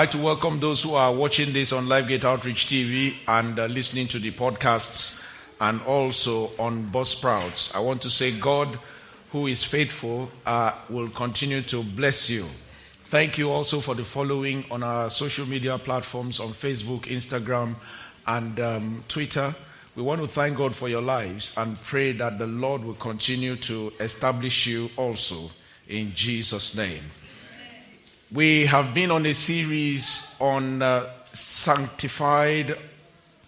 like to welcome those who are watching this on LiveGate Outreach TV and uh, listening to the podcasts and also on Buzzsprouts. I want to say God, who is faithful, uh, will continue to bless you. Thank you also for the following on our social media platforms on Facebook, Instagram, and um, Twitter. We want to thank God for your lives and pray that the Lord will continue to establish you also in Jesus' name. We have been on a series on uh, sanctified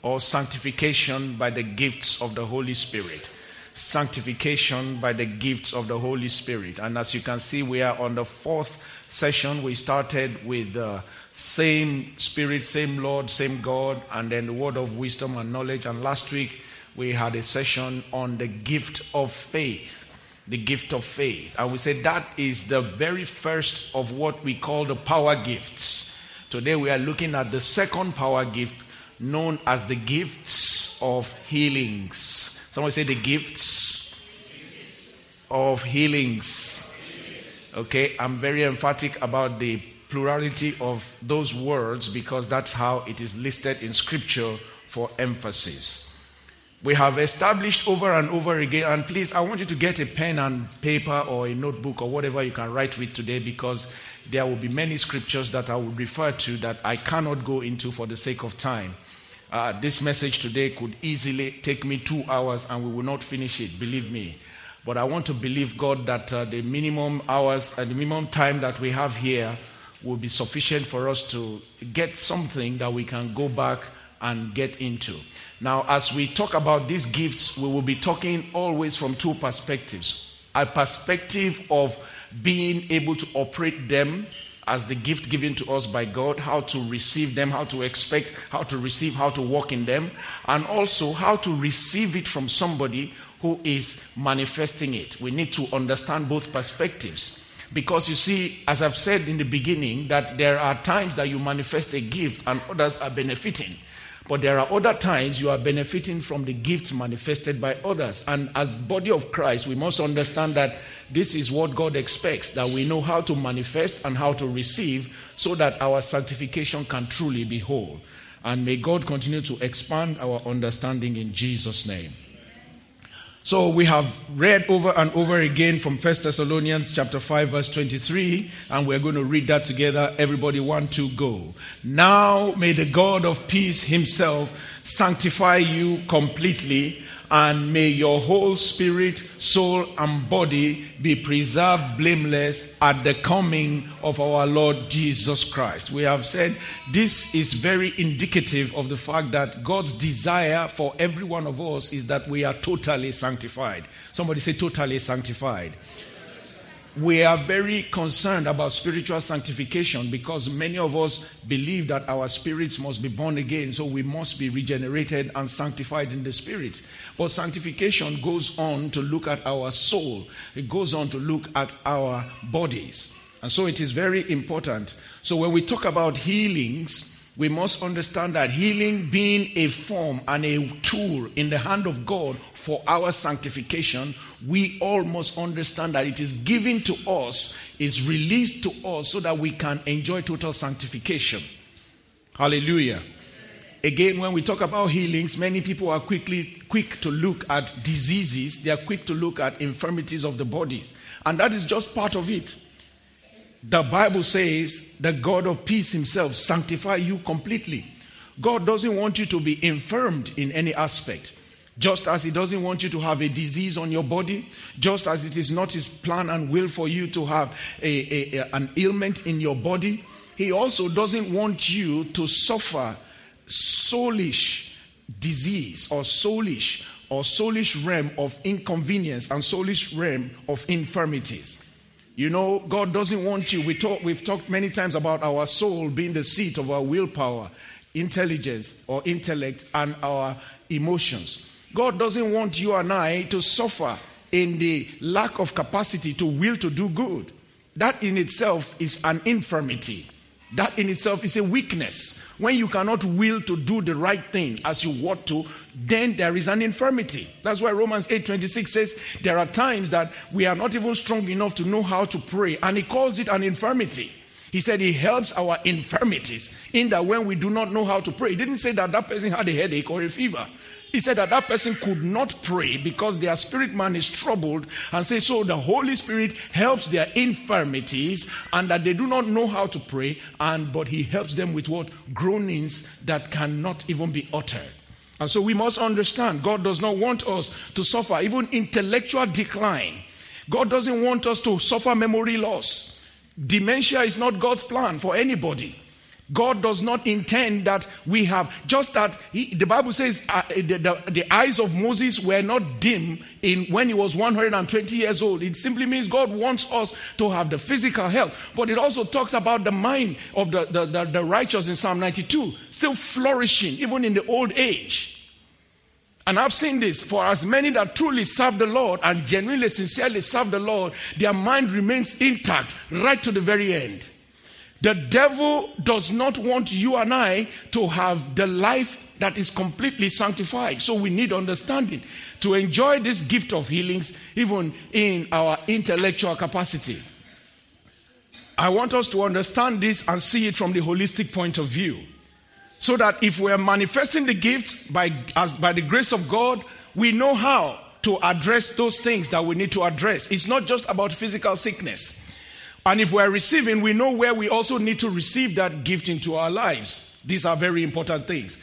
or sanctification by the gifts of the Holy Spirit. Sanctification by the gifts of the Holy Spirit. And as you can see, we are on the fourth session. We started with the uh, same Spirit, same Lord, same God, and then the word of wisdom and knowledge. And last week, we had a session on the gift of faith the gift of faith. And we say that is the very first of what we call the power gifts. Today we are looking at the second power gift known as the gifts of healings. Someone say the gifts of healings. Okay, I'm very emphatic about the plurality of those words because that's how it is listed in scripture for emphasis. We have established over and over again, and please, I want you to get a pen and paper or a notebook or whatever you can write with today because there will be many scriptures that I will refer to that I cannot go into for the sake of time. Uh, this message today could easily take me two hours and we will not finish it, believe me. But I want to believe God that uh, the minimum hours and the minimum time that we have here will be sufficient for us to get something that we can go back and get into. Now, as we talk about these gifts, we will be talking always from two perspectives a perspective of being able to operate them as the gift given to us by God, how to receive them, how to expect, how to receive, how to walk in them, and also how to receive it from somebody who is manifesting it. We need to understand both perspectives. Because you see, as I've said in the beginning, that there are times that you manifest a gift and others are benefiting. But there are other times you are benefiting from the gifts manifested by others. And as body of Christ, we must understand that this is what God expects, that we know how to manifest and how to receive so that our sanctification can truly be whole. And may God continue to expand our understanding in Jesus' name. So we have read over and over again from 1 Thessalonians chapter 5 verse 23 and we're going to read that together. Everybody want to go. Now may the God of peace himself sanctify you completely and may your whole spirit, soul, and body be preserved blameless at the coming of our Lord Jesus Christ. We have said this is very indicative of the fact that God's desire for every one of us is that we are totally sanctified. Somebody say, totally sanctified we are very concerned about spiritual sanctification because many of us believe that our spirits must be born again, so we must be regenerated and sanctified in the spirit. But sanctification goes on to look at our soul, it goes on to look at our bodies. And so it is very important. So when we talk about healings, we must understand that healing being a form and a tool in the hand of God for our sanctification, we all must understand that it is given to us, is released to us so that we can enjoy total sanctification. Hallelujah. Again, when we talk about healings, many people are quickly quick to look at diseases, they are quick to look at infirmities of the body. And that is just part of it. The Bible says the God of peace himself sanctify you completely. God doesn't want you to be infirmed in any aspect. Just as He doesn't want you to have a disease on your body, just as it is not His plan and will for you to have a, a, an ailment in your body, He also doesn't want you to suffer soulish disease or soulish or soulish realm of inconvenience and soulish realm of infirmities. You know, God doesn't want you. We talk, we've talked many times about our soul being the seat of our willpower, intelligence or intellect, and our emotions. God doesn't want you and I to suffer in the lack of capacity to will to do good. That in itself is an infirmity. That in itself is a weakness. When you cannot will to do the right thing as you ought to, then there is an infirmity. That's why Romans 8:26 says there are times that we are not even strong enough to know how to pray, and he calls it an infirmity. He said he helps our infirmities in that when we do not know how to pray. He didn't say that that person had a headache or a fever. He said that that person could not pray because their spirit man is troubled and say so the Holy Spirit helps their infirmities and that they do not know how to pray and but he helps them with what groanings that cannot even be uttered. And so we must understand God does not want us to suffer even intellectual decline. God doesn't want us to suffer memory loss. Dementia is not God's plan for anybody. God does not intend that we have, just that he, the Bible says uh, the, the, the, eyes of Moses were not dim in when he was 120 years old. It simply means God wants us to have the physical health. But it also talks about the mind of the, the, the, the righteous in Psalm 92, still flourishing even in the old age. And I've seen this for as many that truly serve the Lord and genuinely, sincerely serve the Lord, their mind remains intact right to the very end. The devil does not want you and I to have the life that is completely sanctified. So we need understanding to enjoy this gift of healings, even in our intellectual capacity. I want us to understand this and see it from the holistic point of view. So that if we are manifesting the gifts by, as, by the grace of God, we know how to address those things that we need to address. It's not just about physical sickness. And if we're receiving, we know where we also need to receive that gift into our lives. These are very important things.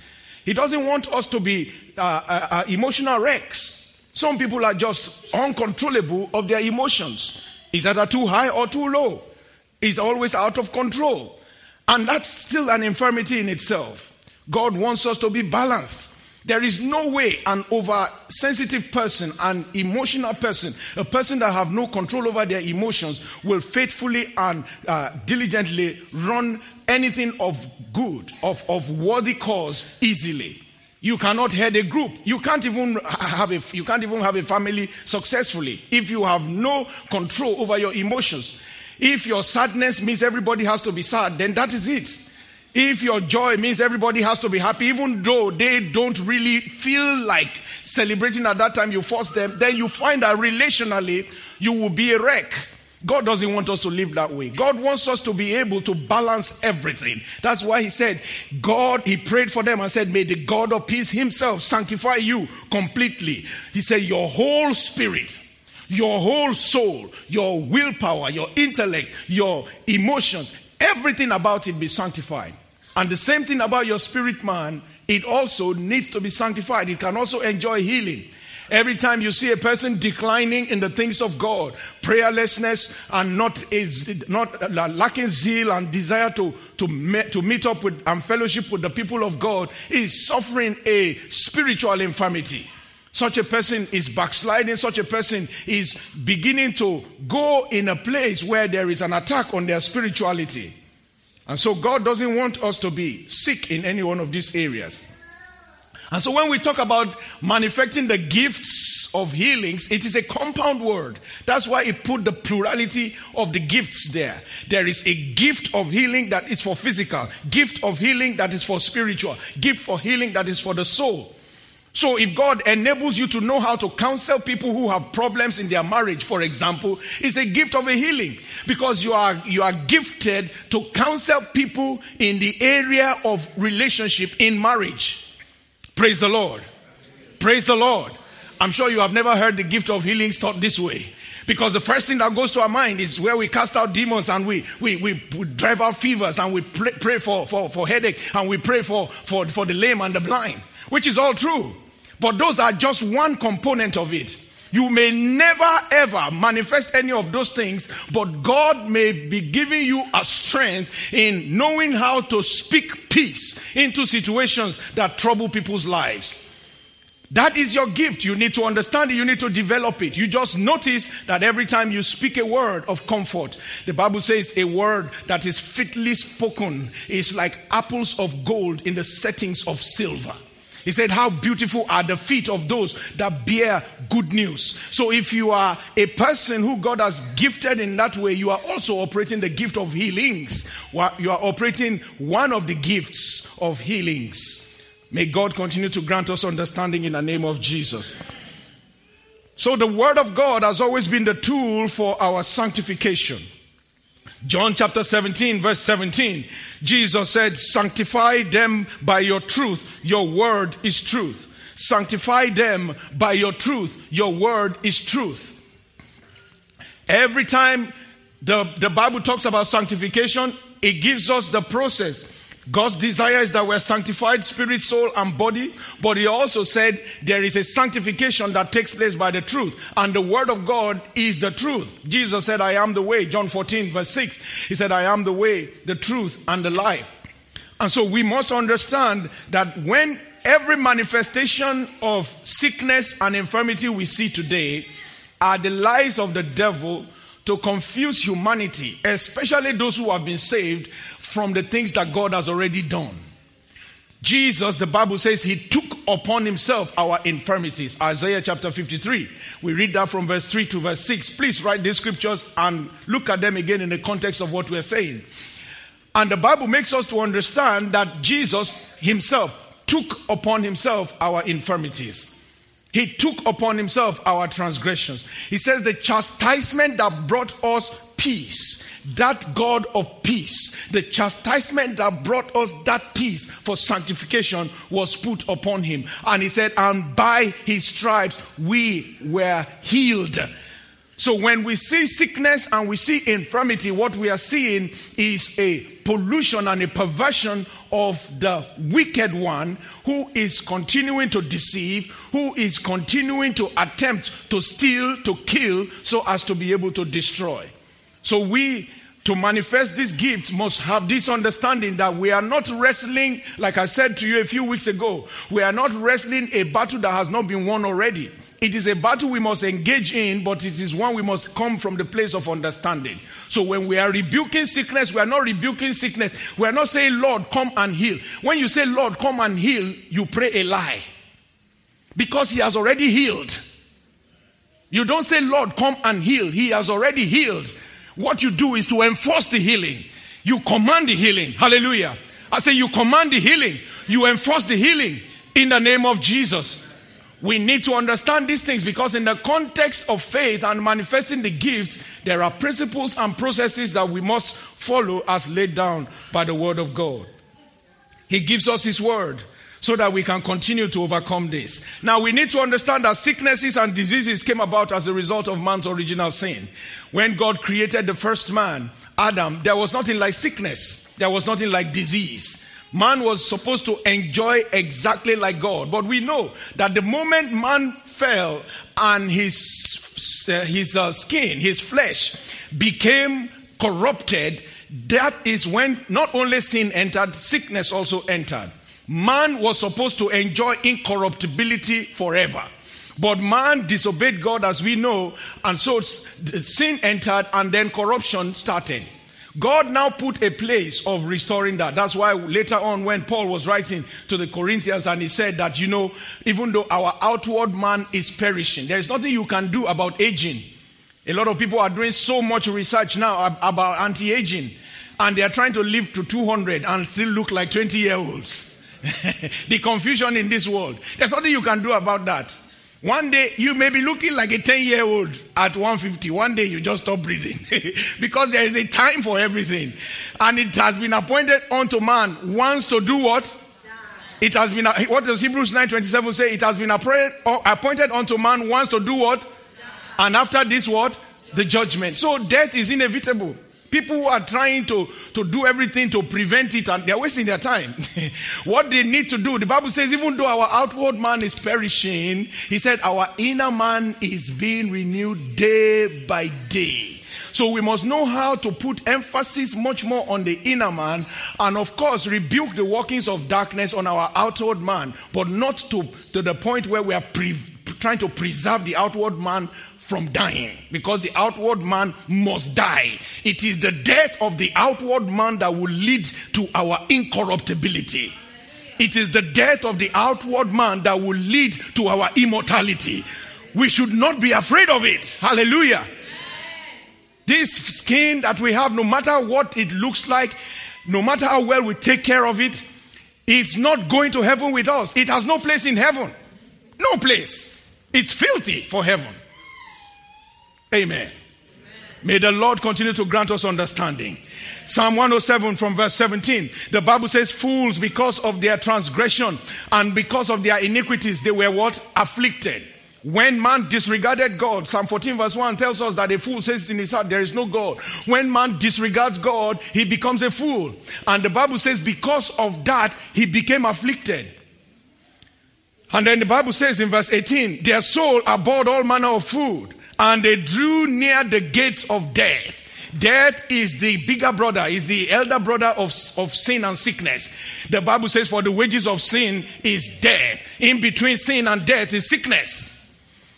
He doesn't want us to be uh, uh, uh, emotional wrecks. Some people are just uncontrollable of their emotions. Is either too high or too low. Is always out of control. And that's still an infirmity in itself. God wants us to be balanced. There is no way an oversensitive person, an emotional person, a person that have no control over their emotions will faithfully and uh, diligently run anything of good, of, of worthy cause easily. You cannot head a group. You can't even have a, you can't even have a family successfully if you have no control over your emotions. If your sadness means everybody has to be sad, then that is it. If your joy means everybody has to be happy, even though they don't really feel like celebrating at that time, you force them, then you find that relationally you will be a wreck. God doesn't want us to live that way. God wants us to be able to balance everything. That's why He said, God, He prayed for them and said, May the God of peace Himself sanctify you completely. He said, Your whole spirit, your whole soul, your willpower, your intellect, your emotions, everything about it be sanctified. And the same thing about your spirit man, it also needs to be sanctified. It can also enjoy healing. Every time you see a person declining in the things of God, prayerlessness and not not uh, lacking zeal and desire to to, to meet up with and fellowship with the people of God, is suffering a spiritual infirmity. Such a person is backsliding. Such a person is beginning to go in a place where there is an attack on their spirituality. And so God doesn't want us to be sick in any one of these areas. And so when we talk about manifesting the gifts of healings, it is a compound word. That's why it put the plurality of the gifts there. There is a gift of healing that is for physical, gift of healing that is for spiritual, gift for healing that is for the soul. So, if God enables you to know how to counsel people who have problems in their marriage, for example, it's a gift of a healing because you are, you are gifted to counsel people in the area of relationship in marriage. Praise the Lord. Praise the Lord. I'm sure you have never heard the gift of healing taught this way. Because the first thing that goes to our mind is where we cast out demons and we, we, we, drive out fevers and we pray, pray for, for, for headache and we pray for, for, for the lame and the blind which is all true. But those are just one component of it. You may never ever manifest any of those things, but God may be giving you a strength in knowing how to speak peace into situations that trouble people's lives. That is your gift. You need to understand it. You need to develop it. You just notice that every time you speak a word of comfort, the Bible says a word that is fitly spoken is like apples of gold in the settings of silver. He said, How beautiful are the feet of those that bear good news. So, if you are a person who God has gifted in that way, you are also operating the gift of healings. You are operating one of the gifts of healings. May God continue to grant us understanding in the name of Jesus. So, the Word of God has always been the tool for our sanctification. John chapter 17, verse 17, Jesus said, Sanctify them by your truth. Your word is truth. Sanctify them by your truth. Your word is truth. Every time the, the Bible talks about sanctification, it gives us the process. God's desire is that we're sanctified spirit, soul, and body. But he also said there is a sanctification that takes place by the truth. And the word of God is the truth. Jesus said, I am the way. John 14, verse 6. He said, I am the way, the truth, and the life. And so we must understand that when every manifestation of sickness and infirmity we see today are the lies of the devil to confuse humanity, especially those who have been saved from the things that God has already done. Jesus, the Bible says, he took upon himself our infirmities. Isaiah chapter 53. We read that from verse 3 to verse 6. Please write these scriptures and look at them again in the context of what we're saying. And the Bible makes us to understand that Jesus himself took upon himself our infirmities. He took upon himself our transgressions. He says the chastisement that brought us peace, that God of peace, the chastisement that brought us that peace for sanctification was put upon him. And he said, and by his stripes we were healed. So when we see sickness and we see infirmity, what we are seeing is a pollution and a perversion of the wicked one who is continuing to deceive, who is continuing to attempt to steal, to kill, so as to be able to destroy. So we to manifest this gift must have this understanding that we are not wrestling, like I said to you a few weeks ago, we are not wrestling a battle that has not been won already. It is a battle we must engage in, but it is one we must come from the place of understanding. So when we are rebuking sickness, we are not rebuking sickness. We are not saying, Lord, come and heal. When you say, Lord, come and heal, you pray a lie. Because He has already healed. You don't say, Lord, come and heal. He has already healed. What you do is to enforce the healing. You command the healing. Hallelujah. I say, you command the healing. You enforce the healing in the name of Jesus. We need to understand these things because, in the context of faith and manifesting the gifts, there are principles and processes that we must follow as laid down by the Word of God. He gives us His Word so that we can continue to overcome this. Now, we need to understand that sicknesses and diseases came about as a result of man's original sin. When God created the first man, Adam, there was nothing like sickness, there was nothing like disease. Man was supposed to enjoy exactly like God. But we know that the moment man fell and his, uh, his uh, skin, his flesh became corrupted, that is when not only sin entered, sickness also entered. Man was supposed to enjoy incorruptibility forever. But man disobeyed God as we know, and so sin entered and then corruption started. God now put a place of restoring that. That's why later on, when Paul was writing to the Corinthians and he said that, you know, even though our outward man is perishing, there is nothing you can do about aging. A lot of people are doing so much research now about anti aging, and they are trying to live to 200 and still look like 20 year olds. the confusion in this world. There's nothing you can do about that. One day you may be looking like a 10 year old at 150. One day you just stop breathing because there is a time for everything. And it has been appointed unto man once to do what? It has been, what does Hebrews 9.27 say? It has been uh, appointed unto man once to do what? And after this what? The judgment. So death is inevitable. People who are trying to, to do everything to prevent it and they're wasting their time. what they need to do, the Bible says, even though our outward man is perishing, he said our inner man is being renewed day by day. So we must know how to put emphasis much more on the inner man and of course rebuke the workings of darkness on our outward man, but not to, to the point where we are pre- trying to preserve the outward man from dying because the outward man must die. It is the death of the outward man that will lead to our incorruptibility. It is the death of the outward man that will lead to our immortality. We should not be afraid of it. Hallelujah. This skin that we have, no matter what it looks like, no matter how well we take care of it, it's not going to heaven with us. It has no place in heaven. No place. It's filthy for heaven. Amen. May the Lord continue to grant us understanding. Psalm 107 from verse 17. The Bible says, Fools, because of their transgression and because of their iniquities, they were what? Afflicted. When man disregarded God, Psalm 14 verse 1 tells us that a fool says in his heart, there is no God. When man disregards God, he becomes a fool. And the Bible says, because of that, he became afflicted. And then the Bible says in verse 18, their soul abhorred all manner of food, and they drew near the gates of death. Death is the bigger brother, is the elder brother of, of sin and sickness. The Bible says, for the wages of sin is death. In between sin and death is sickness.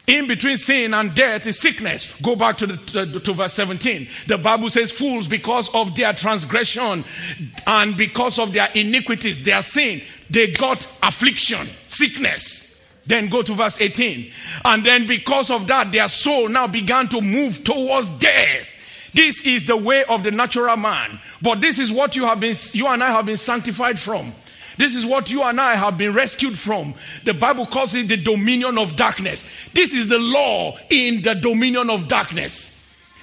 In between sin and death is sickness. Go back to, the, to, to, verse 17. The Bible says, Fools, because of their transgression and because of their iniquities, their sin, they got affliction, sickness. Then go to verse 18. And then because of that, their soul now began to move towards death. This is the way of the natural man. But this is what you have been, you and I have been sanctified from. This is what you and I have been rescued from. The Bible calls it the dominion of darkness. This is the law in the dominion of darkness.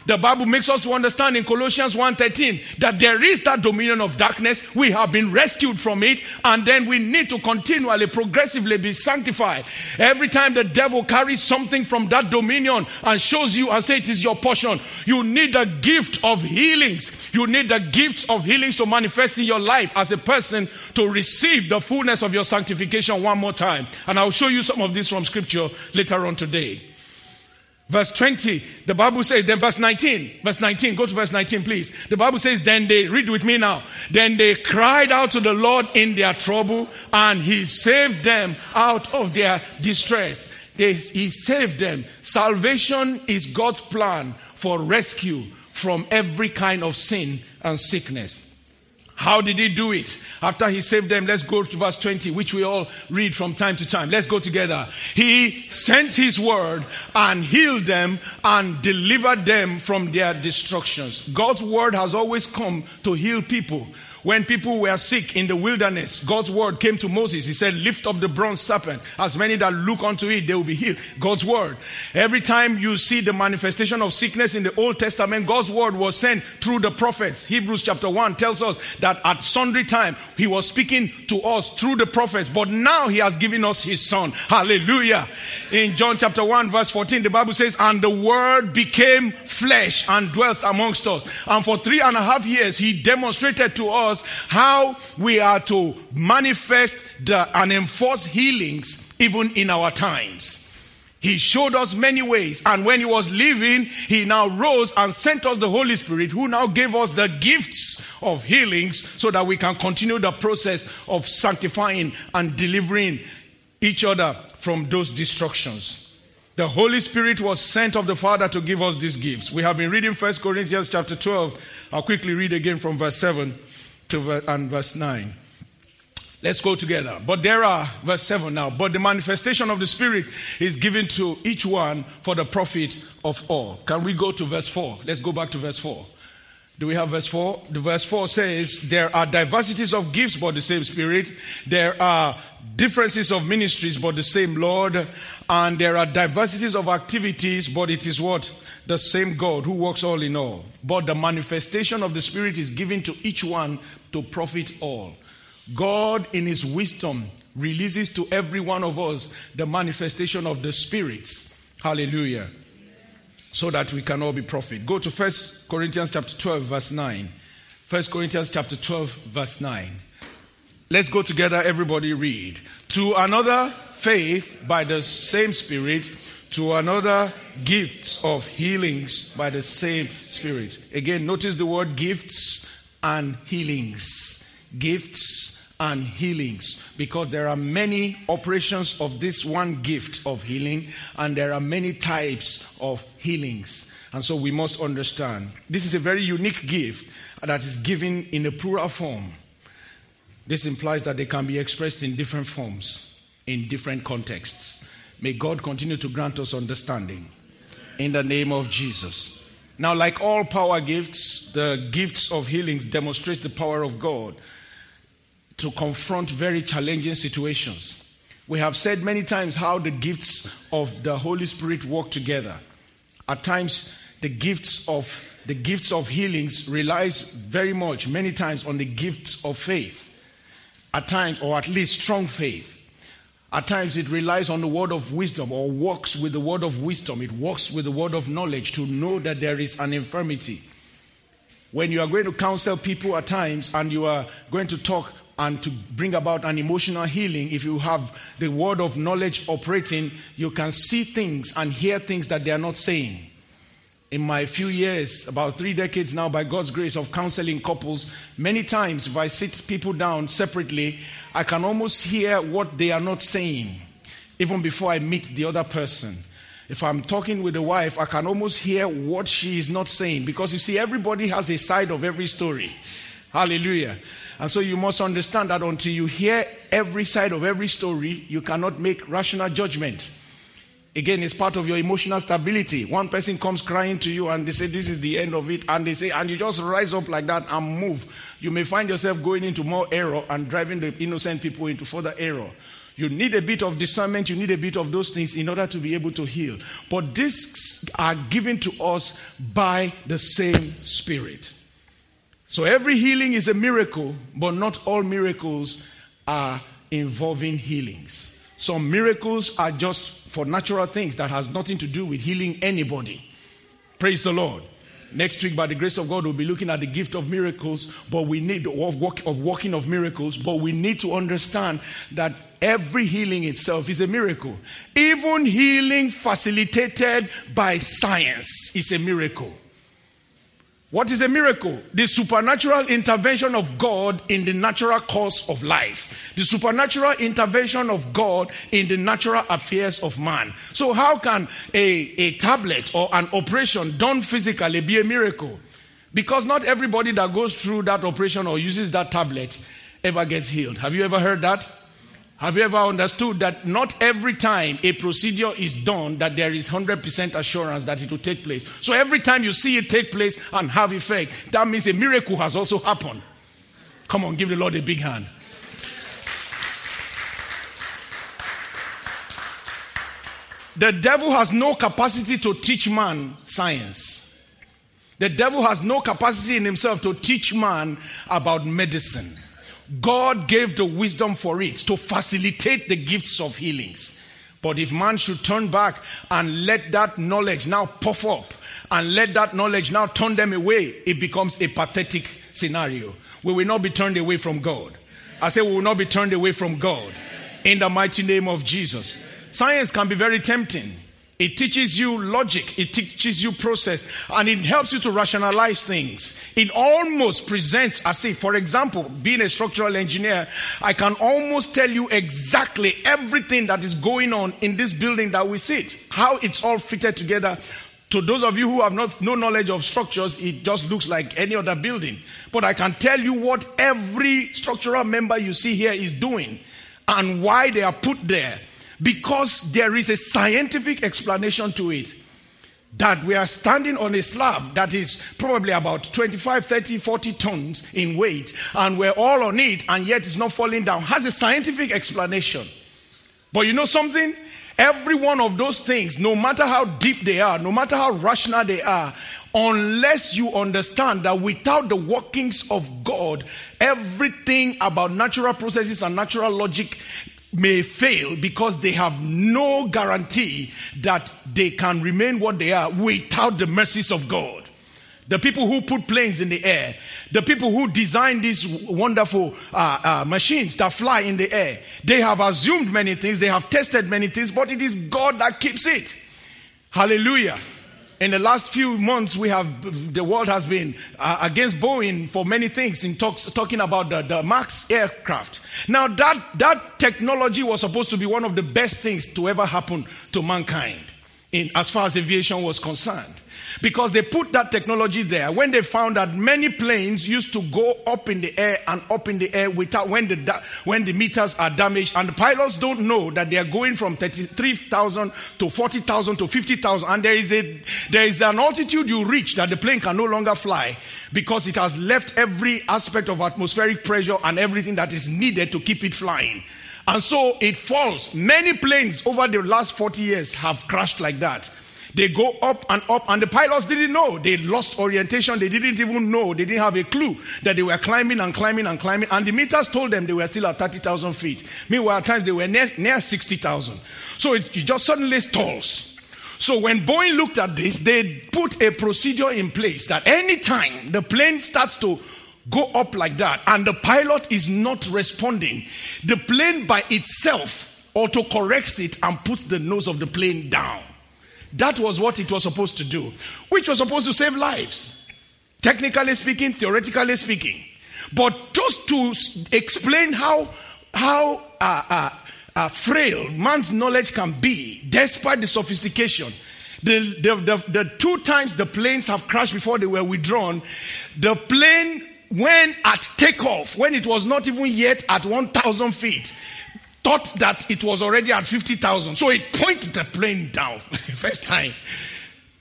The Bible makes us to understand in Colossians 1:13 that there is that dominion of darkness. We have been rescued from it, and then we need to continually, progressively be sanctified. Every time the devil carries something from that dominion and shows you and say it is your portion, you need the gift of healings. You need the gifts of healings to manifest in your life as a person to receive the fullness of your sanctification one more time. And I'll show you some of this from scripture later on today. Verse 20, the Bible says, then verse 19, verse 19, go to verse 19, please. The Bible says, then they, read with me now, then they cried out to the Lord in their trouble, and he saved them out of their distress. They, he saved them. Salvation is God's plan for rescue from every kind of sin and sickness. How did he do it? After he saved them, let's go to verse 20, which we all read from time to time. Let's go together. He sent his word and healed them and delivered them from their destructions. God's word has always come to heal people. When people were sick in the wilderness, God's word came to Moses. He said, Lift up the bronze serpent. As many that look unto it, they will be healed. God's word. Every time you see the manifestation of sickness in the Old Testament, God's word was sent through the prophets. Hebrews chapter 1 tells us that at sundry time he was speaking to us through the prophets, but now he has given us his son. Hallelujah. In John chapter 1 verse 14, the Bible says, And the word became flesh and dwelt amongst us. And for three and a half years, he demonstrated to us us how we are to manifest the, and enforce healings even in our times. He showed us many ways. And when he was leaving, he now rose and sent us the Holy Spirit, who now gave us the gifts of healings so that we can continue the process of sanctifying and delivering each other from those destructions. The Holy Spirit was sent of the Father to give us these gifts. We have been reading 1 Corinthians chapter 12. I'll quickly read again from verse 7 to and verse 9. Let's go together. But there are, verse 7 now, but the manifestation of the Spirit is given to each one for the profit of all. Can we go to verse 4? Let's go back to verse 4. Do we have verse 4? The verse 4 says, There are diversities of gifts, but the same Spirit. There are differences of ministries, but the same Lord. And there are diversities of activities, but it is what? the same God who works all in all. But the manifestation of the Spirit is given to each one to profit all. God, in His wisdom, releases to every one of us the manifestation of the spirits. Hallelujah. So that we can all be profit. Go to 1 Corinthians chapter 12, verse 9. 1 Corinthians chapter 12, verse 9. Let's go together, everybody read. To another, faith by the same Spirit to another gifts of healings by the same Spirit. Again, notice the word gifts and healings. Gifts and healings. Because there are many operations of this one gift of healing, and there are many types of healings. And so we must understand this is a very unique gift that is given in a plural form. This implies that they can be expressed in different forms, in different contexts. May God continue to grant us understanding in the name of Jesus. Now, like all power gifts, the gifts of healings demonstrate the power of God to confront very challenging situations. We have said many times how the gifts of the Holy Spirit work together. At times, the gifts of the gifts of healings relies very much, many times, on the gifts of faith. At times, or at least strong faith. At times, it relies on the word of wisdom or works with the word of wisdom. It works with the word of knowledge to know that there is an infirmity. When you are going to counsel people at times and you are going to talk and to bring about an emotional healing, if you have the word of knowledge operating, you can see things and hear things that they are not saying in my few years, about three decades now, by God's grace of counseling couples, many times if I sit people down separately, I can almost hear what they are not saying, even before I meet the other person. If I'm talking with the wife, I can almost hear what she is not saying because you see, everybody has a side of every story. Hallelujah. And so you must understand that until you hear every side of every story, you cannot make rational judgment. Again, it's part of your emotional stability. One person comes crying to you and they say, This is the end of it. And they say, and you just rise up like that and move. You may find yourself going into more error and driving the innocent people into further error. You need a bit of discernment, you need a bit of those things in order to be able to heal. But these are given to us by the same Spirit. So every healing is a miracle, but not all miracles are involving healings. Some miracles are just for natural things that has nothing to do with healing anybody. Praise the Lord. Next week, by the grace of God, we'll be looking at the gift of miracles, but we need of, work, of working of miracles, but we need to understand that every healing itself is a miracle. Even healing facilitated by science is a miracle. What is a miracle? The supernatural intervention of God in the natural course of life. The supernatural intervention of God in the natural affairs of man. So, how can a, a tablet or an operation done physically be a miracle? Because not everybody that goes through that operation or uses that tablet ever gets healed. Have you ever heard that? Have you ever understood that not every time a procedure is done that there is 100% assurance that it will take place? So every time you see it take place and have effect, that means a miracle has also happened. Come on, give the Lord a big hand. The devil has no capacity to teach man science. The devil has no capacity in himself to teach man about medicine. God gave the wisdom for it to facilitate the gifts of healings. But if man should turn back and let that knowledge now puff up and let that knowledge now turn them away, it becomes a pathetic scenario. We will not be turned away from God. I say we will not be turned away from God. In the mighty name of Jesus. Science can be very tempting. It teaches you logic, it teaches you process, and it helps you to rationalize things. It almost presents as if, for example, being a structural engineer, I can almost tell you exactly everything that is going on in this building that we sit, how it's all fitted together. To those of you who have not no knowledge of structures, it just looks like any other building. But I can tell you what every structural member you see here is doing and why they are put there because there is a scientific explanation to it that we are standing on a slab that is probably about 25, 30, 40 tons in weight, and we're all on it, and yet it's not falling down, has a scientific explanation. But you know something? Every one of those things, no matter how deep they are, no matter how rational they are, unless you understand that without the workings of God, everything about natural processes and natural logic may fail because they have no guarantee that they can remain what they are without the mercies of God. The people who put planes in the air, the people who design these wonderful uh, uh, machines that fly in the air, they have assumed many things, they have tested many things, but it is God that keeps it. Hallelujah. In the last few months, we have the world has been uh, against Boeing for many things in talks, talking about the, the Max aircraft. Now, that, that technology was supposed to be one of the best things to ever happen to mankind in, as far as aviation was concerned because they put that technology there. When they found that many planes used to go up in the air and up in the air without when the when the meters are damaged and the pilots don't know that they are going from 33,000 to 40,000 to 50,000 and there is a there is an altitude you reach that the plane can no longer fly because it has left every aspect of atmospheric pressure and everything that is needed to keep it flying. And so it falls. Many planes over the last 40 years have crashed like that They go up and up, and the pilots didn't know. They lost orientation. They didn't even know. They didn't have a clue that they were climbing and climbing and climbing. And the meters told them they were still at 30,000 feet. Meanwhile, at times they were near, near 60,000. So it just suddenly stalls. So when Boeing looked at this, they put a procedure in place that anytime the plane starts to go up like that and the pilot is not responding, the plane by itself auto corrects it and puts the nose of the plane down. That was what it was supposed to do, which was supposed to save lives. Technically speaking, theoretically speaking. But just to explain how, how uh, uh, uh, frail man's knowledge can be, despite the sophistication. The, the, the, the, two times the planes have crashed before they were withdrawn, the plane, when at takeoff, when it was not even yet at 1,000 feet, thought that it was already at 50,000. So it pointed the plane down first time.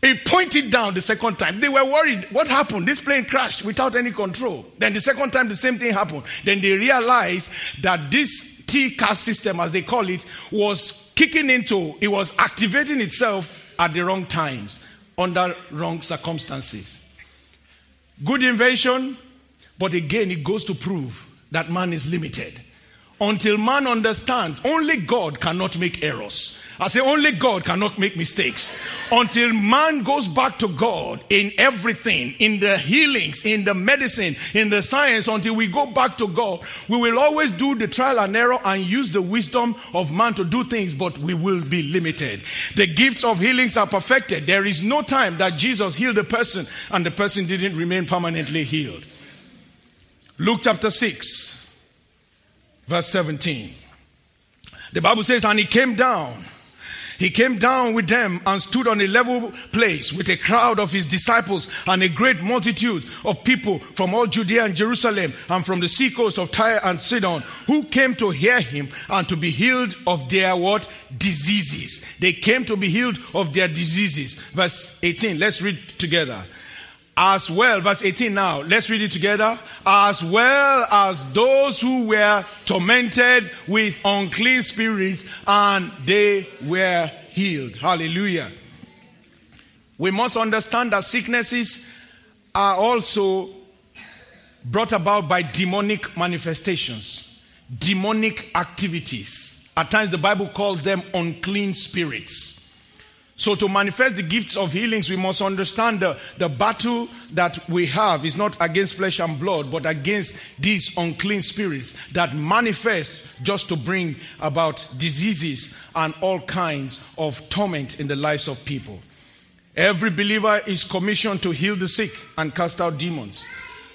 It pointed down the second time. They were worried. What happened? This plane crashed without any control. Then the second time, the same thing happened. Then they realized that this TCAS system, as they call it, was kicking into, it was activating itself at the wrong times, under wrong circumstances. Good invention, but again, it goes to prove that man is limited. Until man understands, only God cannot make errors. I say only God cannot make mistakes. Until man goes back to God in everything, in the healings, in the medicine, in the science, until we go back to God, we will always do the trial and error and use the wisdom of man to do things, but we will be limited. The gifts of healings are perfected. There is no time that Jesus healed a person and the person didn't remain permanently healed. Luke chapter 6, verse 17. The Bible says, and he came down he came down with them and stood on a level place with a crowd of his disciples and a great multitude of people from all Judea and Jerusalem and from the seacoast of Tyre and Sidon who came to hear him and to be healed of their what? Diseases. They came to be healed of their diseases. Verse 18. Let's read together as well, verse 18 now, let's read it together. As well as those who were tormented with unclean spirits, and they were healed. Hallelujah. We must understand that sicknesses are also brought about by demonic manifestations, demonic activities. At times, the Bible calls them unclean spirits. So, to manifest the gifts of healings, we must understand the, the battle that we have is not against flesh and blood, but against these unclean spirits that manifest just to bring about diseases and all kinds of torment in the lives of people. Every believer is commissioned to heal the sick and cast out demons.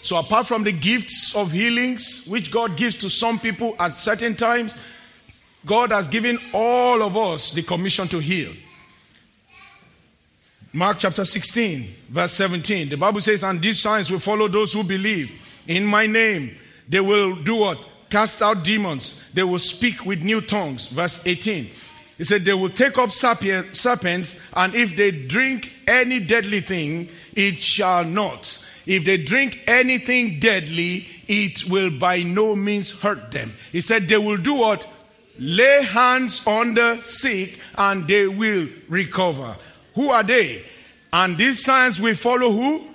So, apart from the gifts of healings, which God gives to some people at certain times, God has given all of us the commission to heal. Mark chapter 16, verse 17. The Bible says, And these signs will follow those who believe. In my name, they will do what? Cast out demons. They will speak with new tongues. Verse 18. He said, They will take up serpents, and if they drink any deadly thing, it shall not. If they drink anything deadly, it will by no means hurt them. He said, They will do what? Lay hands on the sick, and they will recover. Who are they? And these signs will follow who?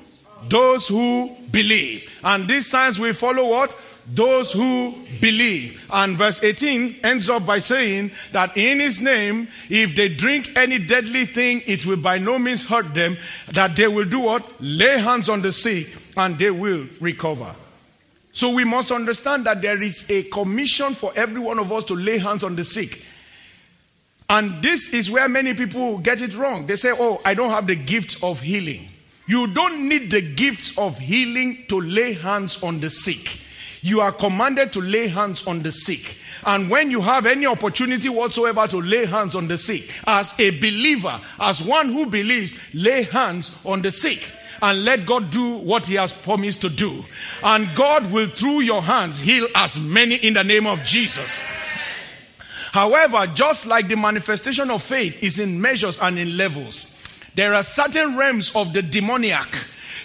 Those who believe. And these signs will follow what? Those who believe. And verse 18 ends up by saying that in his name, if they drink any deadly thing, it will by no means hurt them. That they will do what? Lay hands on the sick and they will recover. So we must understand that there is a commission for every one of us to lay hands on the sick. And this is where many people get it wrong. They say, Oh, I don't have the gift of healing. You don't need the gifts of healing to lay hands on the sick. You are commanded to lay hands on the sick. And when you have any opportunity whatsoever to lay hands on the sick, as a believer, as one who believes, lay hands on the sick and let God do what He has promised to do. And God will, through your hands, heal as many in the name of Jesus. However, just like the manifestation of faith is in measures and in levels, there are certain realms of the demoniac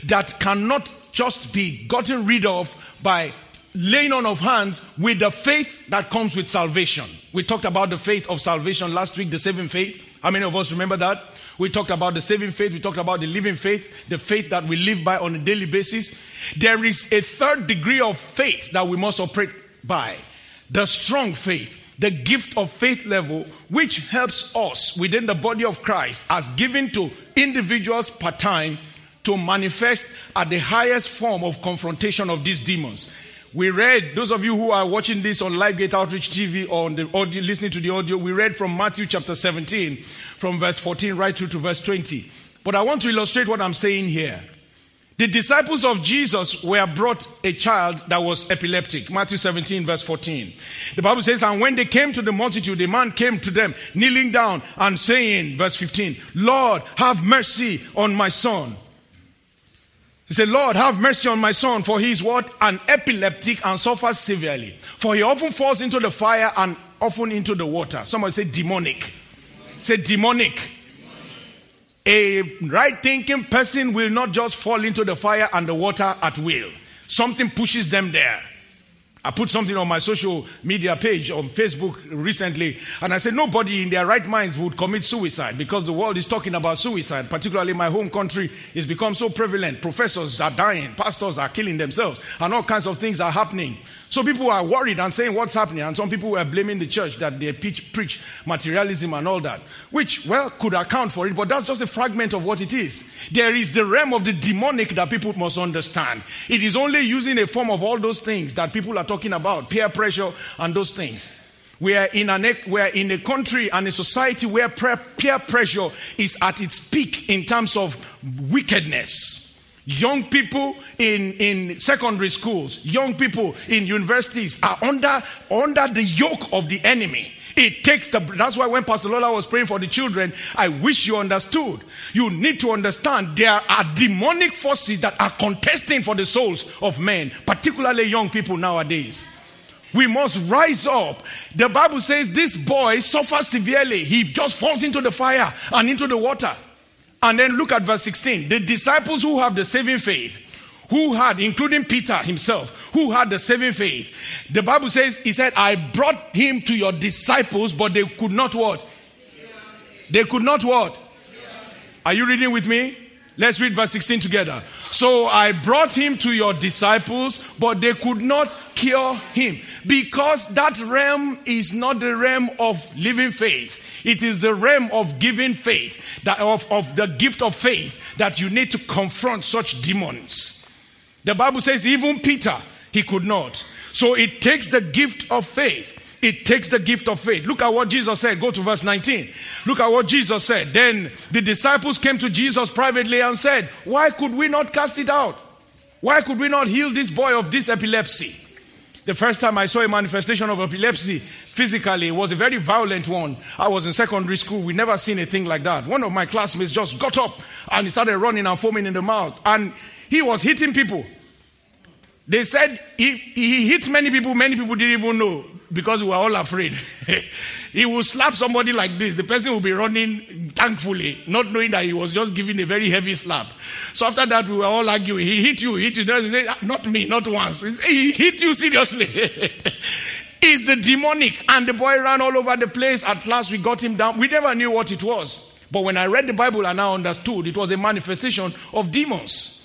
that cannot just be gotten rid of by laying on of hands with the faith that comes with salvation. We talked about the faith of salvation last week, the saving faith. How many of us remember that? We talked about the saving faith, we talked about the living faith, the faith that we live by on a daily basis. There is a third degree of faith that we must operate by the strong faith, the gift of faith level, which helps us within the body of Christ as given to individuals per time to manifest at the highest form of confrontation of these demons. We read, those of you who are watching this on Livegate Outreach TV or on the audio, listening to the audio, we read from Matthew chapter 17, from verse 14 right through to verse 20. But I want to illustrate what I'm saying here. The disciples of Jesus were brought a child that was epileptic. Matthew 17, verse 14. The Bible says, And when they came to the multitude, a man came to them, kneeling down and saying, verse 15, Lord, have mercy on my son. He said, Lord, have mercy on my son, for he is what? An epileptic and suffers severely. For he often falls into the fire and often into the water. Somebody say demonic. Say demonic. A right thinking person will not just fall into the fire and the water at will. Something pushes them there. I put something on my social media page on Facebook recently, and I said nobody in their right minds would commit suicide because the world is talking about suicide, particularly my home country. It's become so prevalent. Professors are dying, pastors are killing themselves, and all kinds of things are happening. So people are worried and saying what's happening, and some people were blaming the church that they preach, preach materialism and all that, which, well, could account for it, but that's just a fragment of what it is. There is the realm of the demonic that people must understand. It is only using a form of all those things that people are talking about, peer pressure and those things. We are in, an, we are in a country and a society where peer pressure is at its peak in terms of wickedness. Young people in, in secondary schools, young people in universities are under, under the yoke of the enemy. It takes the, that's why when Pastor Lola was praying for the children, I wish you understood. You need to understand there are demonic forces that are contesting for the souls of men, particularly young people nowadays. We must rise up. The Bible says this boy suffers severely. He just falls into the fire and into the water. And then look at verse 16. The disciples who have the saving faith, who had, including Peter himself, who had the saving faith. The Bible says, He said, I brought him to your disciples, but they could not what? They could not what? Are you reading with me? Let's read verse 16 together. So I brought him to your disciples, but they could not cure him because that realm is not the realm of living faith. It is the realm of giving faith, that of, of the gift of faith that you need to confront such demons. The Bible says even Peter, he could not. So it takes the gift of faith. It takes the gift of faith. Look at what Jesus said. Go to verse 19. Look at what Jesus said. Then the disciples came to Jesus privately and said, Why could we not cast it out? Why could we not heal this boy of this epilepsy? The first time I saw a manifestation of epilepsy physically was a very violent one. I was in secondary school. We never seen a thing like that. One of my classmates just got up and he started running and foaming in the mouth. And he was hitting people. They said he, he hit many people, many people didn't even know because we were all afraid. he will slap somebody like this. The person will be running thankfully, not knowing that he was just giving a very heavy slap. So after that, we were all arguing. He hit you, hit you. Said, ah, not me, not once. He hit you seriously. it's the demonic. And the boy ran all over the place. At last, we got him down. We never knew what it was. But when I read the Bible, I now understood it was a manifestation of demons.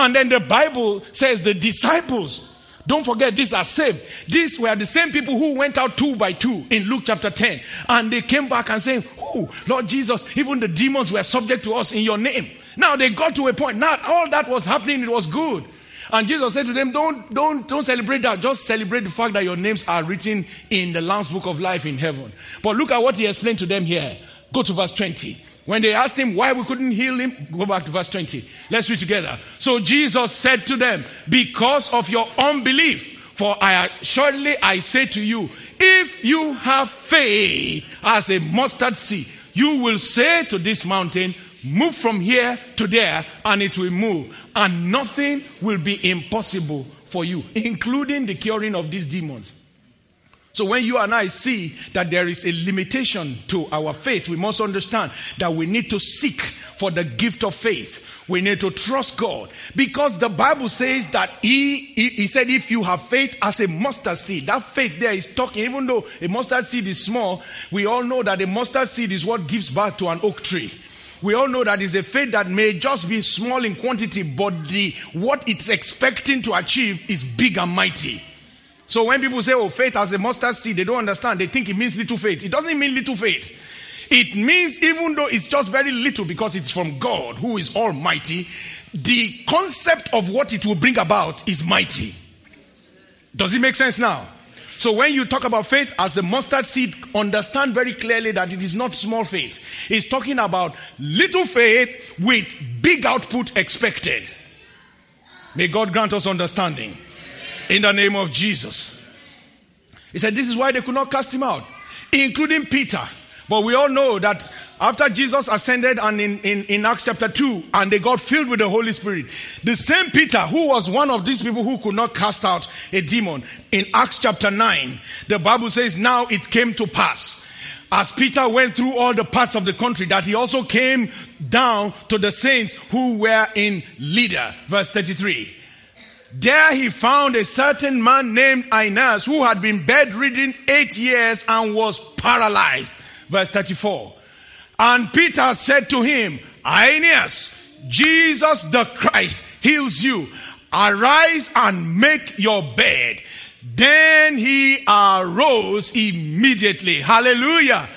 And then the Bible says the disciples don't forget, these are saved. These were the same people who went out two by two in Luke chapter 10. And they came back and saying, Oh, Lord Jesus, even the demons were subject to us in your name. Now they got to a point. Now all that was happening, it was good. And Jesus said to them, Don't, don't, don't celebrate that. Just celebrate the fact that your names are written in the Lamb's book of life in heaven. But look at what he explained to them here. Go to verse 20. When they asked him why we couldn't heal him, go back to verse 20. Let's read together. So Jesus said to them, Because of your unbelief, for I surely I say to you, if you have faith as a mustard seed, you will say to this mountain, Move from here to there, and it will move, and nothing will be impossible for you, including the curing of these demons. So when you and I see that there is a limitation to our faith, we must understand that we need to seek for the gift of faith. We need to trust God because the Bible says that he, he, he said, if you have faith as a mustard seed, that faith there is talking, even though a mustard seed is small, we all know that a mustard seed is what gives birth to an oak tree. We all know that it's a faith that may just be small in quantity, but the what it's expecting to achieve is big and mighty. So when people say, oh, faith as a mustard seed, they don't understand. They think it means little faith. It doesn't mean little faith. It means even though it's just very little because it's from God who is almighty, the concept of what it will bring about is mighty. Does it make sense now? So when you talk about faith as a mustard seed, understand very clearly that it is not small faith. It's talking about little faith with big output expected. May God grant us understanding. In the name of Jesus. He said, This is why they could not cast him out, including Peter. But we all know that after Jesus ascended and in, in, in, Acts chapter 2, and they got filled with the Holy Spirit, the same Peter, who was one of these people who could not cast out a demon, in Acts chapter 9, the Bible says, Now it came to pass. As Peter went through all the parts of the country, that he also came down to the saints who were in Lydda. Verse 33. There he found a certain man named Aeneas who had been bedridden eight years and was paralyzed. Verse 34. And Peter said to him, Aeneas, Jesus the Christ heals you. Arise and make your bed. Then he arose immediately. Hallelujah.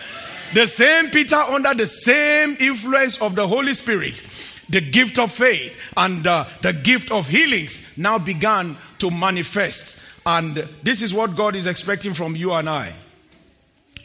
The same Peter under the same influence of the Holy Spirit the gift of faith and uh, the gift of healings now began to manifest. And this is what God is expecting from you and I.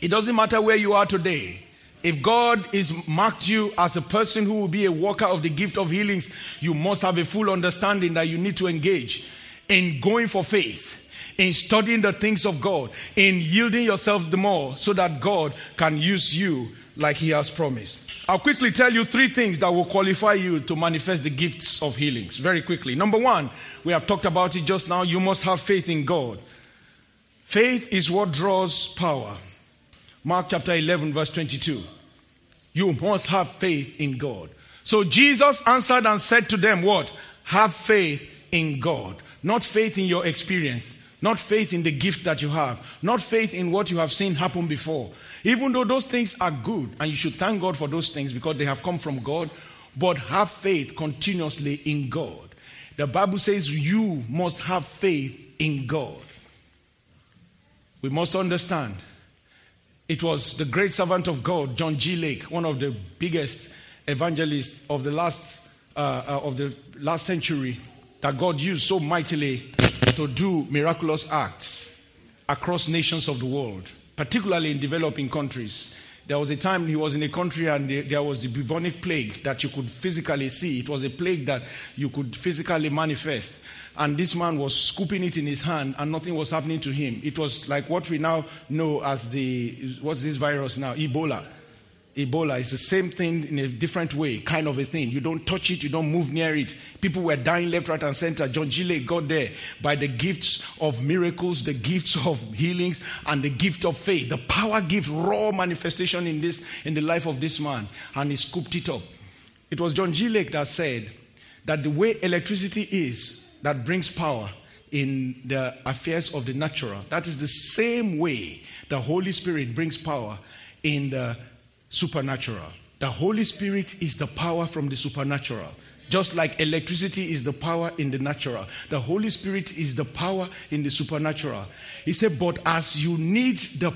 It doesn't matter where you are today. If God is marked you as a person who will be a worker of the gift of healings, you must have a full understanding that you need to engage in going for faith, in studying the things of God, in yielding yourself the more so that God can use you like He has promised. I'll quickly tell you three things that will qualify you to manifest the gifts of healings. Very quickly. Number one, we have talked about it just now. You must have faith in God. Faith is what draws power. Mark chapter 11, verse 22. You must have faith in God. So Jesus answered and said to them, What? Have faith in God. Not faith in your experience, not faith in the gift that you have, not faith in what you have seen happen before, even though those things are good, and you should thank God for those things because they have come from God, but have faith continuously in God. The Bible says you must have faith in God. We must understand it was the great servant of God, John G. Lake, one of the biggest evangelists of the last uh, uh, of the last century, that God used so mightily to do miraculous acts across nations of the world particularly in developing countries. There was a time he was in a country and there was the bubonic plague that you could physically see. It was a plague that you could physically manifest. And this man was scooping it in his hand and nothing was happening to him. It was like what we now know as the, what's this virus now? Ebola. Ebola is the same thing in a different way, kind of a thing. You don't touch it, you don't move near it. People were dying left, right, and center. John G. Lake got there by the gifts of miracles, the gifts of healings, and the gift of faith. The power gift, raw manifestation in this in the life of this man, and he scooped it up. It was John G. Lake that said that the way electricity is that brings power in the affairs of the natural, that is the same way the Holy Spirit brings power in the supernatural. The Holy Spirit is the power from the supernatural. Just like electricity is the power in the natural, the Holy Spirit is the power in the supernatural. He said, But as you need the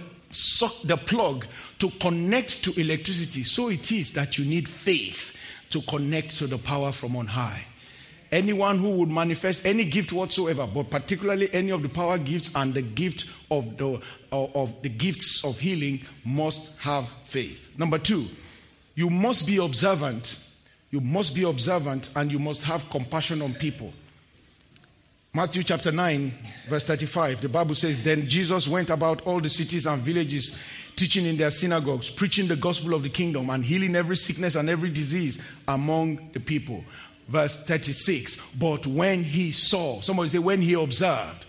the plug to connect to electricity, so it is that you need faith to connect to the power from on high. Anyone who would manifest any gift whatsoever, but particularly any of the power gifts and the gift of the, of the gifts of healing, must have faith. Number two, you must be observant. You must be observant and you must have compassion on people. Matthew chapter 9, verse 35, the Bible says, Then Jesus went about all the cities and villages, teaching in their synagogues, preaching the gospel of the kingdom, and healing every sickness and every disease among the people. Verse 36, But when he saw, somebody say, when he observed,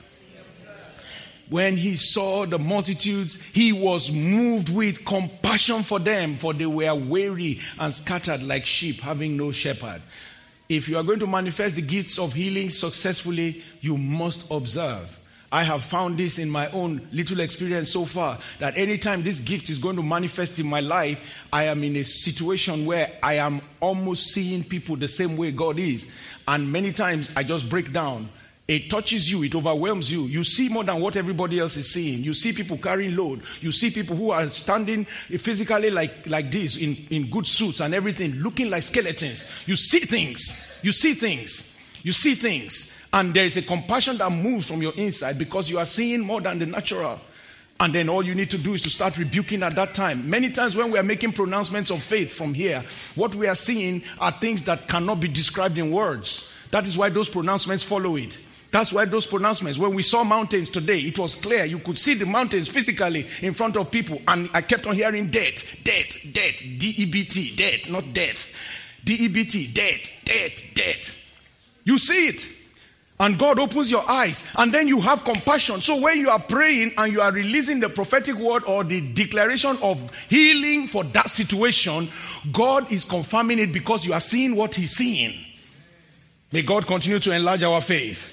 when he saw the multitudes, he was moved with compassion for them, for they were weary and scattered like sheep, having no shepherd. if you are going to manifest the gifts of healing successfully, you must observe. I have found this in my own little experience so far that anytime this gift is going to manifest in my life, I am in a situation where I am almost seeing people the same way God is. And many times I just break down. It touches you, it overwhelms you. You see more than what everybody else is seeing. You see people carrying load. You see people who are standing physically like, like this in, in good suits and everything, looking like skeletons. You see things. You see things. You see things. And there is a compassion that moves from your inside because you are seeing more than the natural. And then all you need to do is to start rebuking at that time. Many times when we are making pronouncements of faith from here, what we are seeing are things that cannot be described in words. That is why those pronouncements follow it. That's why those pronouncements, when we saw mountains today, it was clear. You could see the mountains physically in front of people. And I kept on hearing death, death, death, D E B T, death, not death. D E B T, death, death, death. You see it. And God opens your eyes, and then you have compassion. So when you are praying and you are releasing the prophetic word or the declaration of healing for that situation, God is confirming it because you are seeing what He's seeing. May God continue to enlarge our faith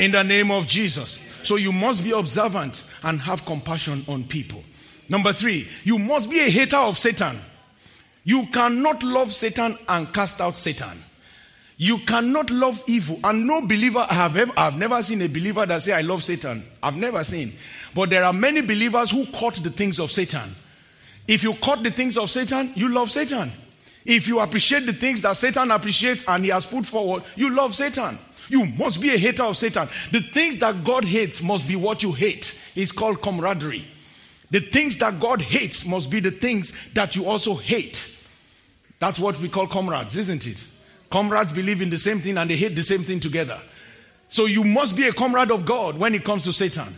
in the name of Jesus. So you must be observant and have compassion on people. Number three, you must be a hater of Satan. You cannot love Satan and cast out Satan. You cannot love evil. And no believer, I have ever, I've never seen a believer that say, I love Satan. I've never seen. But there are many believers who court the things of Satan. If you court the things of Satan, you love Satan. If you appreciate the things that Satan appreciates and he has put forward, you love Satan. You must be a hater of Satan. The things that God hates must be what you hate. It's called camaraderie. The things that God hates must be the things that you also hate. That's what we call comrades, isn't it? Comrades believe in the same thing and they hate the same thing together. So you must be a comrade of God when it comes to Satan.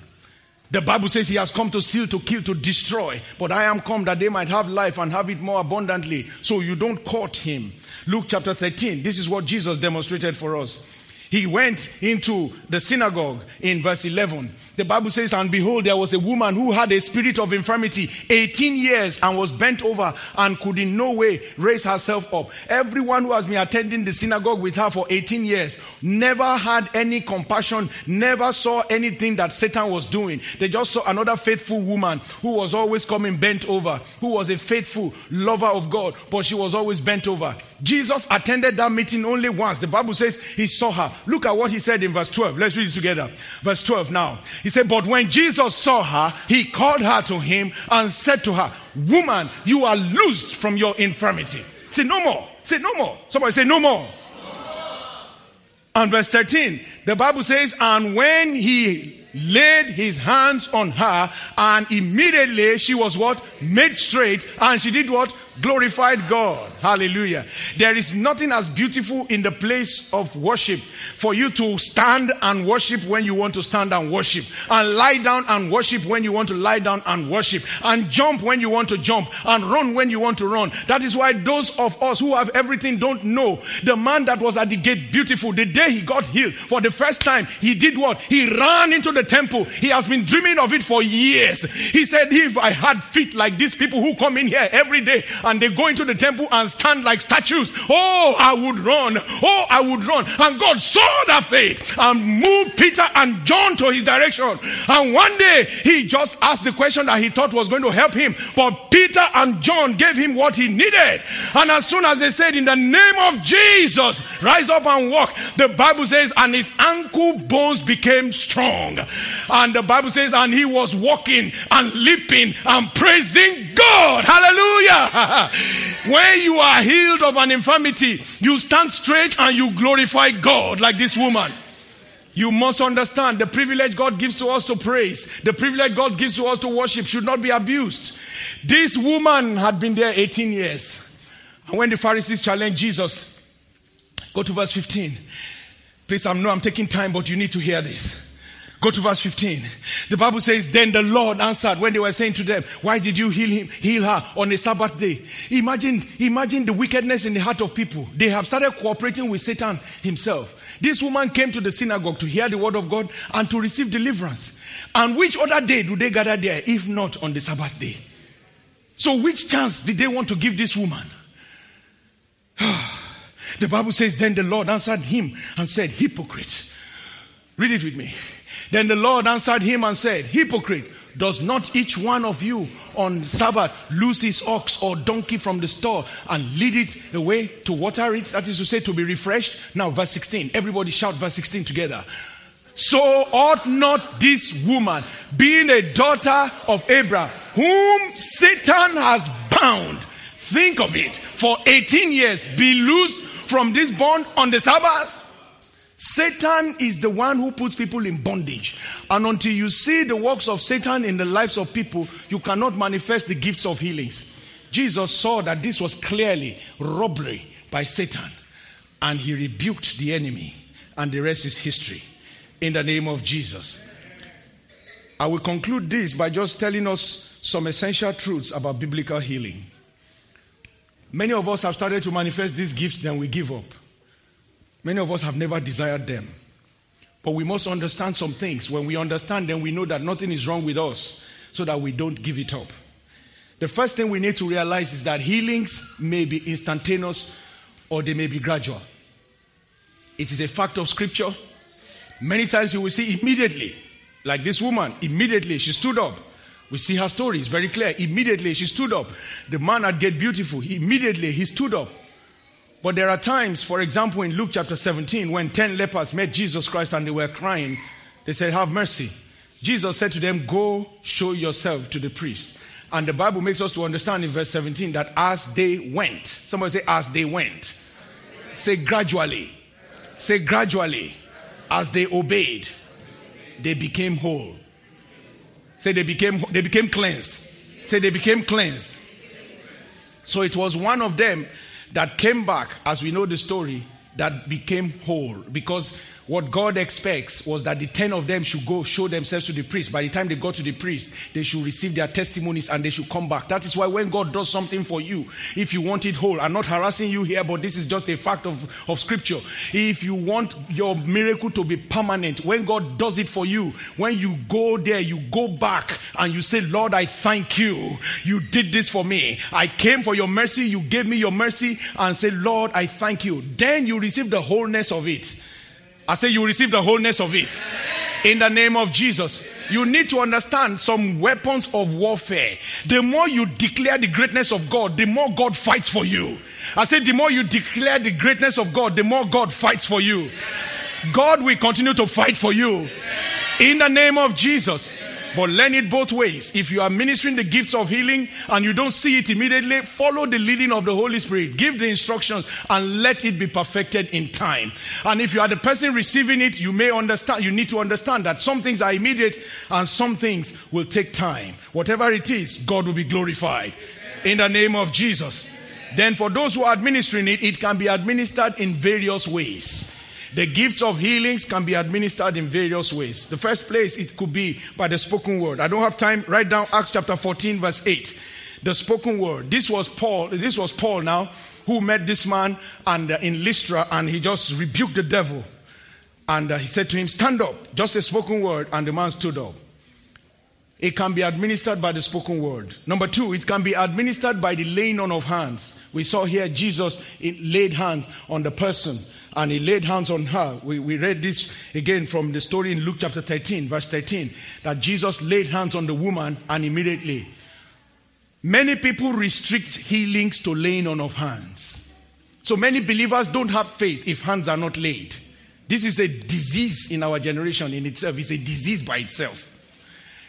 The Bible says he has come to steal, to kill, to destroy. But I am come that they might have life and have it more abundantly. So you don't court him. Luke chapter 13. This is what Jesus demonstrated for us. He went into the synagogue in verse 11. The Bible says, And behold, there was a woman who had a spirit of infirmity 18 years and was bent over and could in no way raise herself up. Everyone who has been attending the synagogue with her for 18 years never had any compassion, never saw anything that Satan was doing. They just saw another faithful woman who was always coming bent over, who was a faithful lover of God, but she was always bent over. Jesus attended that meeting only once. The Bible says he saw her. Look at what he said in verse 12. Let's read it together. Verse 12 now. He said, But when Jesus saw her, he called her to him and said to her, Woman, you are loosed from your infirmity. Say no more. Say no more. Somebody say no more. And verse 13, the Bible says, And when he laid his hands on her, and immediately she was what? Made straight, and she did what? Glorified God. Hallelujah. There is nothing as beautiful in the place of worship for you to stand and worship when you want to stand and worship, and lie down and worship when you want to lie down and worship, and jump when you want to jump, and run when you want to run. That is why those of us who have everything don't know the man that was at the gate beautiful. The day he got healed for the first time, he did what? He ran into the temple. He has been dreaming of it for years. He said, If I had feet like these people who come in here every day, and they go into the temple and stand like statues. Oh, I would run. Oh, I would run. And God saw that faith and moved Peter and John to his direction. And one day he just asked the question that he thought was going to help him. But Peter and John gave him what he needed. And as soon as they said, In the name of Jesus, rise up and walk, the Bible says, and his ankle bones became strong. And the Bible says, and he was walking and leaping and praising God. Hallelujah. when you are healed of an infirmity, you stand straight and you glorify God like this woman. You must understand the privilege God gives to us to praise, the privilege God gives to us to worship should not be abused. This woman had been there 18 years. And when the Pharisees challenged Jesus, go to verse 15. Please, I know I'm taking time, but you need to hear this. Go to verse 15. The Bible says, Then the Lord answered when they were saying to them, Why did you heal him, heal her on a Sabbath day? Imagine, imagine the wickedness in the heart of people. They have started cooperating with Satan himself. This woman came to the synagogue to hear the word of God and to receive deliverance. And which other day do they gather there if not on the Sabbath day? So which chance did they want to give this woman? The Bible says, Then the Lord answered him and said, Hypocrite. Read it with me. Then the Lord answered him and said, Hypocrite, does not each one of you on Sabbath loose his ox or donkey from the stall and lead it away to water it? That is to say, to be refreshed. Now, verse 16. Everybody shout verse 16 together. So ought not this woman, being a daughter of Abraham, whom Satan has bound, think of it, for 18 years, be loosed from this bond on the Sabbath? Satan is the one who puts people in bondage. And until you see the works of Satan in the lives of people, you cannot manifest the gifts of healings. Jesus saw that this was clearly robbery by Satan. And he rebuked the enemy. And the rest is history. In the name of Jesus. I will conclude this by just telling us some essential truths about biblical healing. Many of us have started to manifest these gifts, then we give up. Many of us have never desired them. But we must understand some things. When we understand them, we know that nothing is wrong with us so that we don't give it up. The first thing we need to realize is that healings may be instantaneous or they may be gradual. It is a fact of scripture. Many times you will see immediately, like this woman, immediately she stood up. We see her story, it's very clear. Immediately she stood up. The man at Gate Beautiful, immediately he stood up. But there are times, for example, in Luke chapter 17, when 10 lepers met Jesus Christ and they were crying, they said, Have mercy. Jesus said to them, Go show yourself to the priest. And the Bible makes us to understand in verse 17 that as they went, somebody say, As they went, say gradually, say gradually, as they obeyed, they became whole. Say they became they became cleansed. Say they became cleansed. So it was one of them that came back, as we know the story, that became whole. Because what God expects was that the 10 of them should go show themselves to the priest. By the time they got to the priest, they should receive their testimonies and they should come back. That is why when God does something for you, if you want it whole, I'm not harassing you here, but this is just a fact of, of scripture. If you want your miracle to be permanent, when God does it for you, when you go there, you go back and you say, Lord, I thank you. You did this for me. I came for your mercy. You gave me your mercy and say, Lord, I thank you. Then you receive the wholeness of it. I say you receive the wholeness of it. In the name of Jesus. You need to understand some weapons of warfare. The more you declare the greatness of God, the more God fights for you. I say the more you declare the greatness of God, the more God fights for you. God will continue to fight for you. In the name of Jesus. But learn it both ways. If you are ministering the gifts of healing and you don't see it immediately, follow the leading of the Holy Spirit. Give the instructions and let it be perfected in time. And if you are the person receiving it, you may understand, you need to understand that some things are immediate and some things will take time. Whatever it is, God will be glorified. In the name of Jesus. Then for those who are administering it, it can be administered in various ways. The gifts of healings can be administered in various ways. The first place, it could be by the spoken word. I don't have time. Write down Acts chapter 14, verse 8. The spoken word. This was Paul. This was Paul now who met this man and uh, in Lystra and he just rebuked the devil. And uh, he said to him, Stand up. Just a spoken word. And the man stood up. It can be administered by the spoken word. Number two, it can be administered by the laying on of hands. We saw here Jesus laid hands on the person and he laid hands on her. We, we read this again from the story in Luke chapter 13, verse 13, that Jesus laid hands on the woman and immediately. Many people restrict healings to laying on of hands. So many believers don't have faith if hands are not laid. This is a disease in our generation in itself. It's a disease by itself.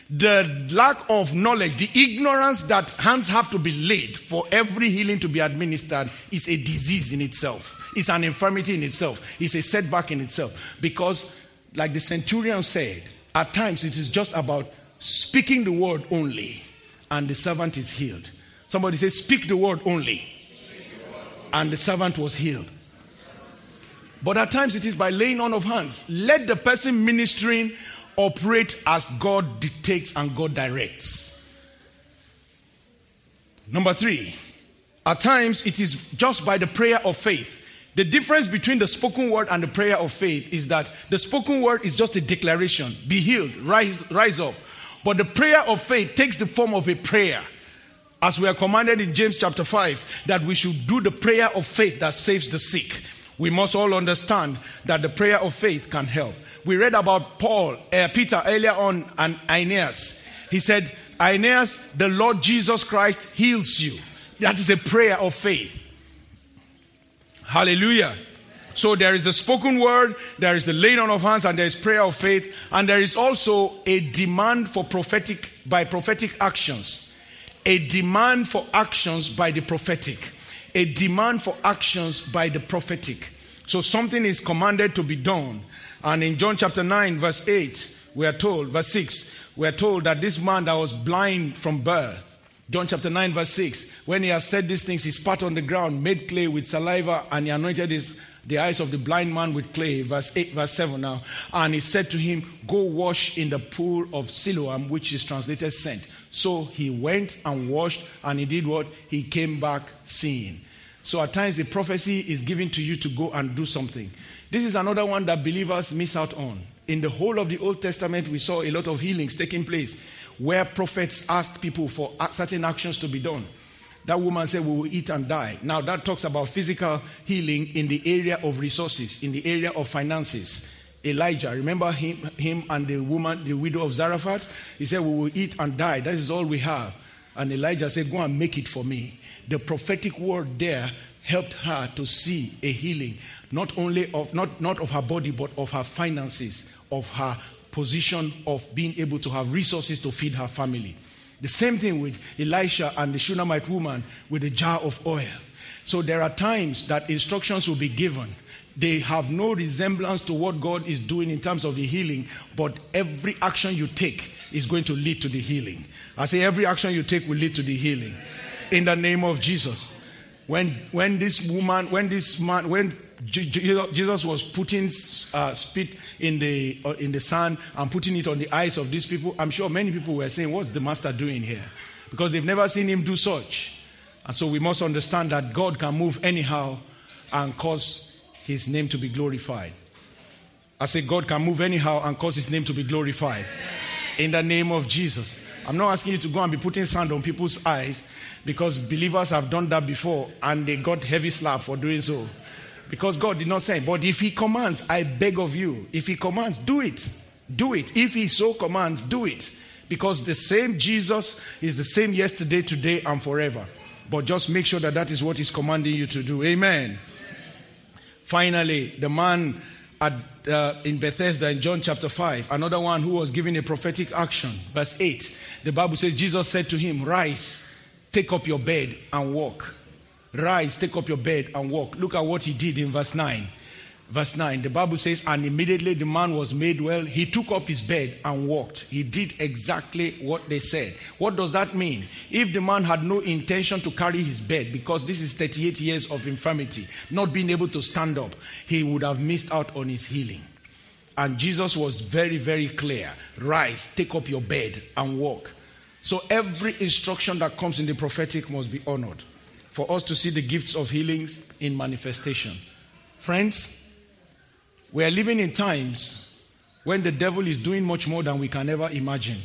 The lack of knowledge, the ignorance that hands have to be laid for every healing to be administered is a disease in itself. It's an infirmity in itself. It's a setback in itself. Because, like the centurion said, at times it is just about speaking the word only, and the servant is healed. Somebody says, Speak the word only, and the servant was healed. But at times it is by laying on of hands. Let the person ministering operate as God dictates and God directs. Number three, at times it is just by the prayer of faith. The difference between the spoken word and the prayer of faith is that the spoken word is just a declaration be healed, rise, rise up. But the prayer of faith takes the form of a prayer. As we are commanded in James chapter 5, that we should do the prayer of faith that saves the sick. we must all understand that the prayer of faith can help. We read about Paul, uh, Peter earlier on, and Aeneas. He said, Aeneas, the Lord Jesus Christ heals you. That is a prayer of faith. Hallelujah. So there is the spoken word, there is the laying on of hands, and there is prayer of faith, and there is also a demand for prophetic by prophetic actions. A demand for actions by the prophetic. A demand for actions by the prophetic. So something is commanded to be done. And in John chapter 9, verse 8, we are told, verse 6, we are told that this man that was blind from birth, John chapter 9, verse 6, when he has said these things, he spat on the ground, made clay with saliva, and he anointed his, the eyes of the blind man with clay. Verse 8, verse 7 now. And he said to him, Go wash in the pool of Siloam, which is translated sent. So he went and washed, and he did what? He came back seeing. So at times the prophecy is given to you to go and do something. This is another one that believers miss out on. In the whole of the Old Testament, we saw a lot of healings taking place where prophets asked people for certain actions to be done. That woman said, We will eat and die. Now, that talks about physical healing in the area of resources, in the area of finances. Elijah, remember him, him and the woman, the widow of Zarephath? He said, We will eat and die. That is all we have. And Elijah said, Go and make it for me. The prophetic word there helped her to see a healing, not only of not, not of her body, but of her finances, of her position of being able to have resources to feed her family. The same thing with Elisha and the Shunammite woman with a jar of oil. So there are times that instructions will be given. They have no resemblance to what God is doing in terms of the healing, but every action you take is going to lead to the healing. I say every action you take will lead to the healing. In the name of Jesus. When, when this woman, when this man, when Jesus was putting uh, spit in the, uh, in the sand and putting it on the eyes of these people. I'm sure many people were saying, What's the master doing here? Because they've never seen him do such. And so we must understand that God can move anyhow and cause his name to be glorified. I say, God can move anyhow and cause his name to be glorified. In the name of Jesus. I'm not asking you to go and be putting sand on people's eyes because believers have done that before and they got heavy slap for doing so. Because God did not say, but if He commands, I beg of you, if He commands, do it. Do it. If He so commands, do it. Because the same Jesus is the same yesterday, today, and forever. But just make sure that that is what He's commanding you to do. Amen. Finally, the man at, uh, in Bethesda in John chapter 5, another one who was given a prophetic action. Verse 8, the Bible says, Jesus said to him, Rise, take up your bed, and walk. Rise, take up your bed and walk. Look at what he did in verse 9. Verse 9, the Bible says, And immediately the man was made well. He took up his bed and walked. He did exactly what they said. What does that mean? If the man had no intention to carry his bed, because this is 38 years of infirmity, not being able to stand up, he would have missed out on his healing. And Jesus was very, very clear Rise, take up your bed and walk. So every instruction that comes in the prophetic must be honored for us to see the gifts of healings in manifestation. Friends, we are living in times when the devil is doing much more than we can ever imagine.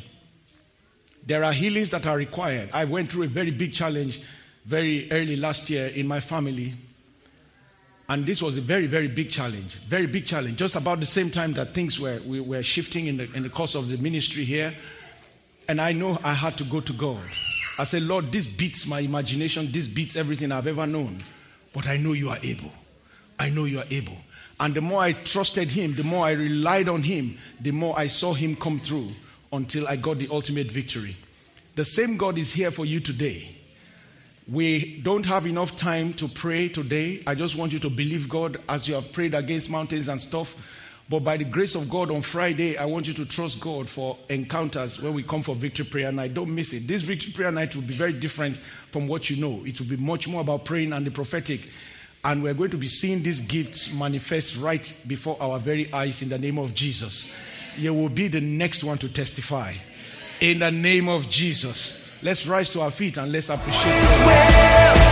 There are healings that are required. I went through a very big challenge very early last year in my family. And this was a very, very big challenge. Very big challenge. Just about the same time that things were, we were shifting in the, in the course of the ministry here. And I know I had to go to God. I said, Lord, this beats my imagination. This beats everything I've ever known. But I know you are able. I know you are able. And the more I trusted him, the more I relied on him, the more I saw him come through until I got the ultimate victory. The same God is here for you today. We don't have enough time to pray today. I just want you to believe God as you have prayed against mountains and stuff. But by the grace of God, on Friday, I want you to trust God for encounters when we come for victory prayer night. Don't miss it. This victory prayer night will be very different from what you know. It will be much more about praying and the prophetic. And we're going to be seeing these gifts manifest right before our very eyes in the name of Jesus. You will be the next one to testify. In the name of Jesus. Let's rise to our feet and let's appreciate.